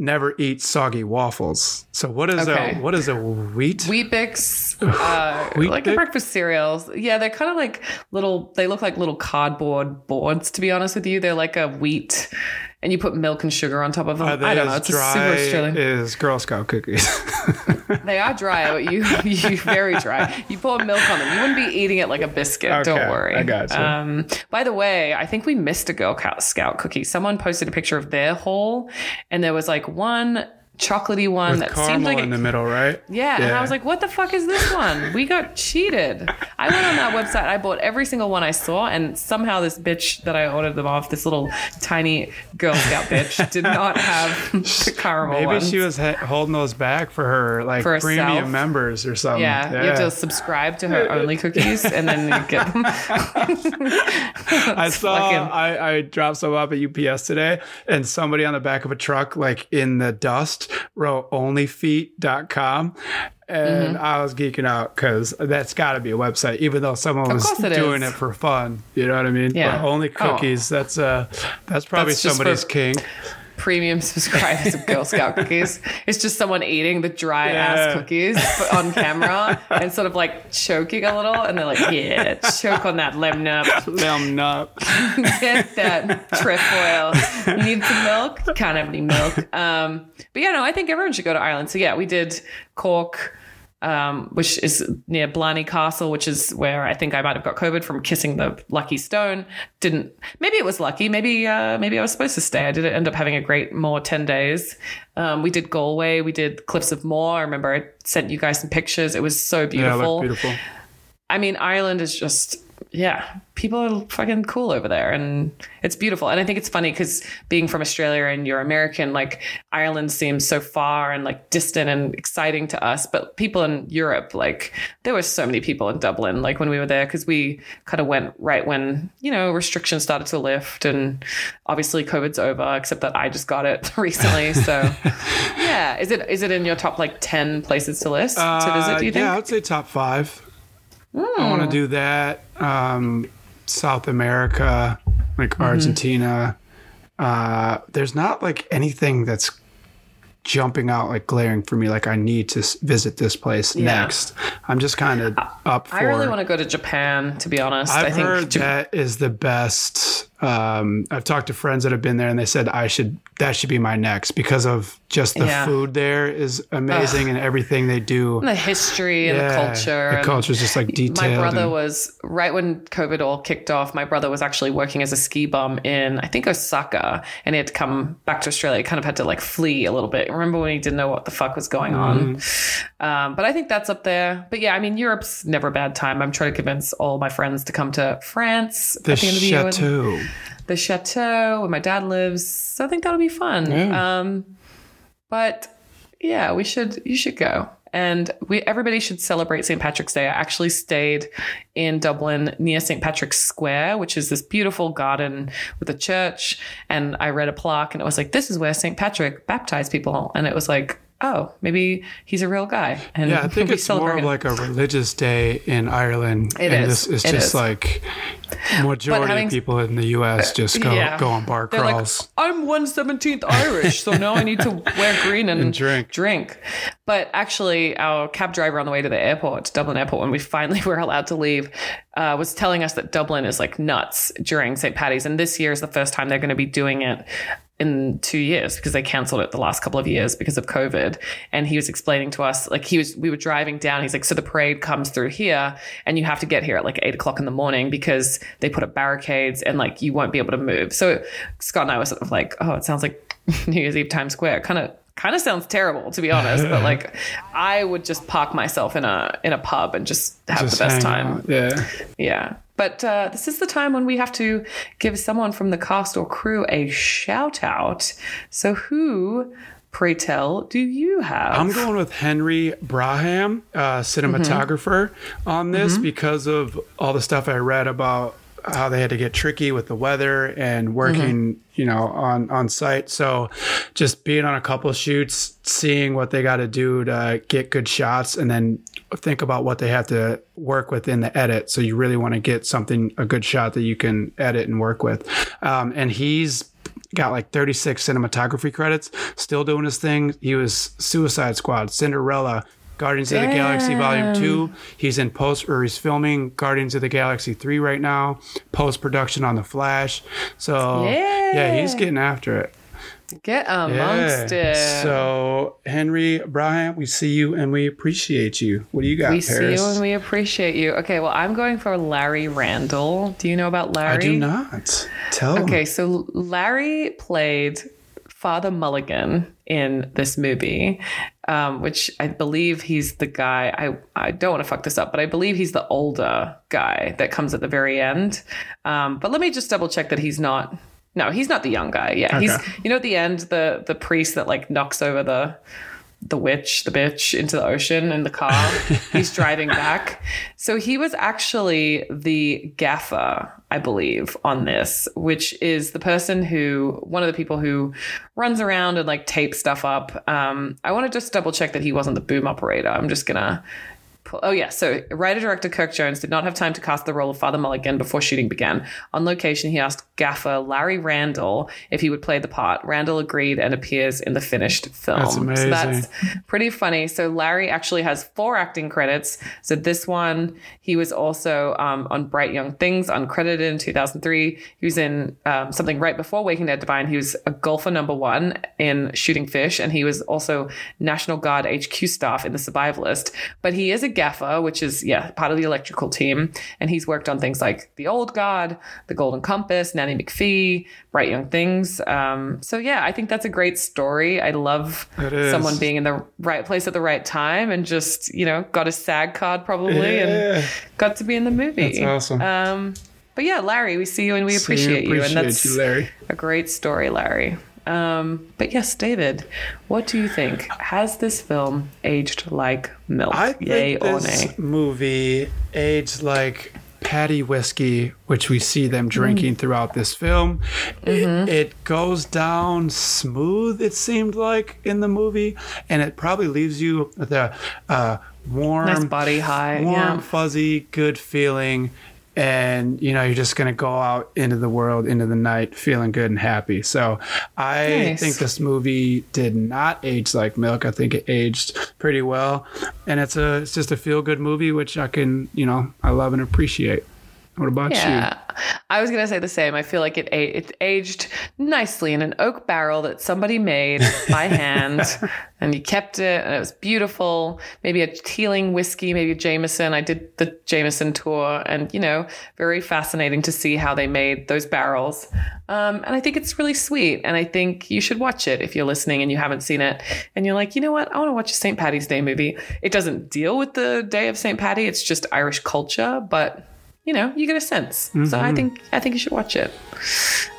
never eat soggy waffles. So what is Okay. a what is a wheat? Weet-Bix, uh, Wheat like Bix? the breakfast cereals. Yeah, they're kind of like little. They look like little cardboard boards. To be honest with you, they're like a wheat, and you put milk and sugar on top of them. I don't know. It's a dry super Australian. Is Girl Scout cookies. They are dry, but you you very dry. You pour milk on them. You wouldn't be eating it like a biscuit. Okay, don't worry. I gotcha. Um, by the way, I think we missed a Girl Scout- Scout cookie. Someone posted a picture of their haul, and there was like one chocolatey one With that seemed like in it the middle, right? Yeah, and I was like, what the fuck is this one? We got cheated. I went on that website, I bought every single one I saw, and somehow this bitch that I ordered them off, this little tiny Girl Scout bitch, did not have the caramel Maybe ones. she was ha- holding those back for her like For premium herself. members or something. yeah, you have to subscribe to her only cookies and then you get them. I saw fucking- I, I dropped some up at UPS today and somebody on the back of a truck like in the dust wrote onlyfeet.com and Mm-hmm. I was geeking out because that's got to be a website even though someone was it doing is. it for fun you know what I mean Yeah. but only Oh. cookies that's uh that's probably That's somebody's for- king Premium subscribers of Girl Scout cookies. It's just someone eating the dry Yeah. ass cookies on camera and sort of like choking a little, and they're like, "Yeah, choke on that lemon up." them up get that trefoil. Need some milk? Can't have any milk. Um, but yeah, no, I think everyone should go to Ireland. So yeah, we did Cork, um, which is near Blarney Castle, which is where I think I might have got COVID from kissing the lucky stone. Didn't maybe it was lucky. Maybe uh, maybe I was supposed to stay. I did end up having a great more ten days. Um, we did Galway. We did Cliffs of Moher. I remember I sent you guys some pictures. It was so yeah beautiful. look beautiful I mean, Ireland is just, yeah, people are fucking cool over there and it's beautiful. And I think it's funny because being from Australia and you're American, like Ireland seems so far and like distant and exciting to us. But people in Europe, like there were so many people in Dublin, like when we were there, because we kind of went right when, you know, restrictions started to lift and obviously COVID's over, except that I just got it recently. So yeah, is it, is it in your top like 10 places to list to visit, do you Uh, think? Yeah, I'd say top five. I want to do that. Um, South America, like Mm-hmm. Argentina. Uh, there's not like anything that's jumping out like glaring for me. Like I need to s- visit this place Yeah. next. I'm just kind of up for. I really want to go to Japan, to be honest. I've I think heard Jap- that is the best. Um, I've talked to friends that have been there, and they said I should that should be my next because of just the Yeah. food there is amazing and everything they do. And the history and the culture. The culture is just like detailed. My brother and- was right when COVID all kicked off. My brother was actually working as a ski bum in, I think, Osaka, and he had to come back to Australia. He kind of had to like flee a little bit. Remember when he didn't know what the fuck was going on? Mm-hmm. Um, but I think that's up there. But yeah, I mean, Europe's never a bad time. I'm trying to convince all my friends to come to France the at the end of the year. The chateau where my dad lives. So I think that'll be fun. Yeah. Um, but yeah, we should. You should go, and we everybody should celebrate St. Patrick's Day. I actually stayed in Dublin near St. Patrick's Square, which is this beautiful garden with a church. And I read a plaque, and it was like, "This is where St. Patrick baptized people," and it was like. Oh, maybe he's a real guy. And Yeah, I think it's more of him. like a religious day in Ireland. It and is. This is It just is. like majority having- of people in the U.S. Uh, just go Yeah. go on bar They're like, crawls. I'm one seventeenth Irish, so now I need to wear green and, And drink. Drink. But actually, our cab driver on the way to the airport, Dublin Airport, when we finally were allowed to leave, uh, was telling us that Dublin is like nuts during St. Patty's, and this year is the first time they're going to be doing it in two years because they canceled it the last couple of years because of COVID. And he was explaining to us, like he was, we were driving down. He's like, so the parade comes through here and you have to get here at like eight o'clock in the morning because they put up barricades and like you won't be able to move. So Scott and I were sort of like, oh, it sounds like New Year's Eve Times Square. Kind of, kind of sounds terrible to be honest. but like, I would just park myself in a in a pub and just have Just the best time. out. Yeah. Yeah. But uh, this is the time when we have to give someone from the cast or crew a shout out. So, who, pray tell, do you have? I'm going with Henry Braham, uh, cinematographer, on this because of all the stuff I read about how they had to get tricky with the weather and working, you know, on on site. So, just being on a couple shoots, seeing what they got to do to get good shots, and then think about what they have to work with in the edit. So, you really want to get something a good shot that you can edit and work with. Um, and he's got like 36 cinematography credits, still doing his thing. He was Suicide Squad, Cinderella, Guardians of the Galaxy Volume 2. He's in post or he's filming Guardians of the Galaxy 3 right now, post production on The Flash. So, yeah, he's getting after it. Get amongst Yeah. it. So, Henry Braham, we see you and we appreciate you. What do you got, we Paris? see you and we appreciate you. Okay, well, I'm going for Larry Randall. Do you know about Larry? I do not. Tell Okay, so Larry played Father Mulligan in this movie, um, which I believe he's the guy. I I don't want to fuck this up, but I believe he's the older guy that comes at the very end. Um, but let me just double check that he's not. No, he's not the young guy. Yeah, he's you know at the end the the priest that like knocks over the the witch, the bitch into the ocean in the car. He's driving back. So he was actually the gaffer, I believe, on this, which is the person who, one of the people who runs around and like tapes stuff up. Um, I want to just double check that he wasn't the boom operator. I'm just going to. Oh, yeah. So, writer director Kirk Jones did not have time to cast the role of Father Mulligan before shooting began. On location, he asked gaffer Larry Randall if he would play the part. Randall agreed and appears in the finished film. That's amazing. So that's pretty funny. So Larry actually has four acting credits. So this one, he was also um, on Bright Young Things, uncredited in 2003. He was in um, something right before Waking Ned Devine. He was a golfer number one in Shooting Fish, and he was also National Guard HQ staff in The Survivalist. But he is a gaffer, which is yeah part of the electrical team, and he's worked on things like The Old God, The Golden Compass, Nanny McPhee, Bright Young Things. Um, so yeah, I think that's a great story. I love someone being in the right place at the right time and just you know got a SAG card probably Yeah. and got to be in the movie. That's awesome. Um, but yeah, Larry, we see you and we you, appreciate you, and that's you, Larry. a great story, Larry. Um, but yes, David, what do you think? Has this film aged like milk? I Yay think or this nay? movie aged like patty whiskey, which we see them drinking Mm. throughout this film. Mm-hmm. It, it goes down smooth, it seemed like in the movie, and it probably leaves you with a uh, warm, Nice body high. warm, Yeah. fuzzy, good feeling. And you know you're just gonna go out into the world, into the night, feeling good and happy. So I Nice. think this movie did not age like milk. I think it aged pretty well, and it's a it's just a feel good movie, which I can you know I love and appreciate. What about Yeah, I was gonna say the same. I feel like it a- it aged nicely in an oak barrel that somebody made by hand, and you kept it, and it was beautiful. Maybe a Teeling whiskey, maybe a Jameson. I did the Jameson tour, and you know, very fascinating to see how they made those barrels. Um, and I think it's really sweet, and I think you should watch it if you're listening and you haven't seen it, and you're like, you know what, I want to watch a St. Patty's Day movie. It doesn't deal with the day of St. Patty; it's just Irish culture, but you know, you get a sense. So I think I think you should watch it.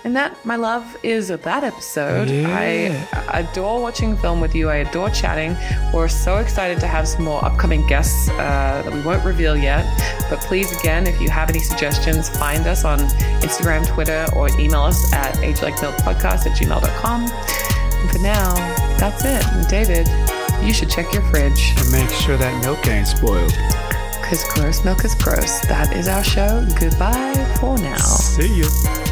And that, my love, is that episode. Yeah. I adore watching film with you. I adore chatting. We're so excited to have some more upcoming guests uh, that we won't reveal yet. But please, again, if you have any suggestions, find us on Instagram, Twitter, or email us at agelikeMilkPodcast at gmail.com. And for now, that's it. And David, you should check your fridge. And make sure that milk ain't spoiled. Because gross milk is gross. That is our show. Goodbye for now. See you.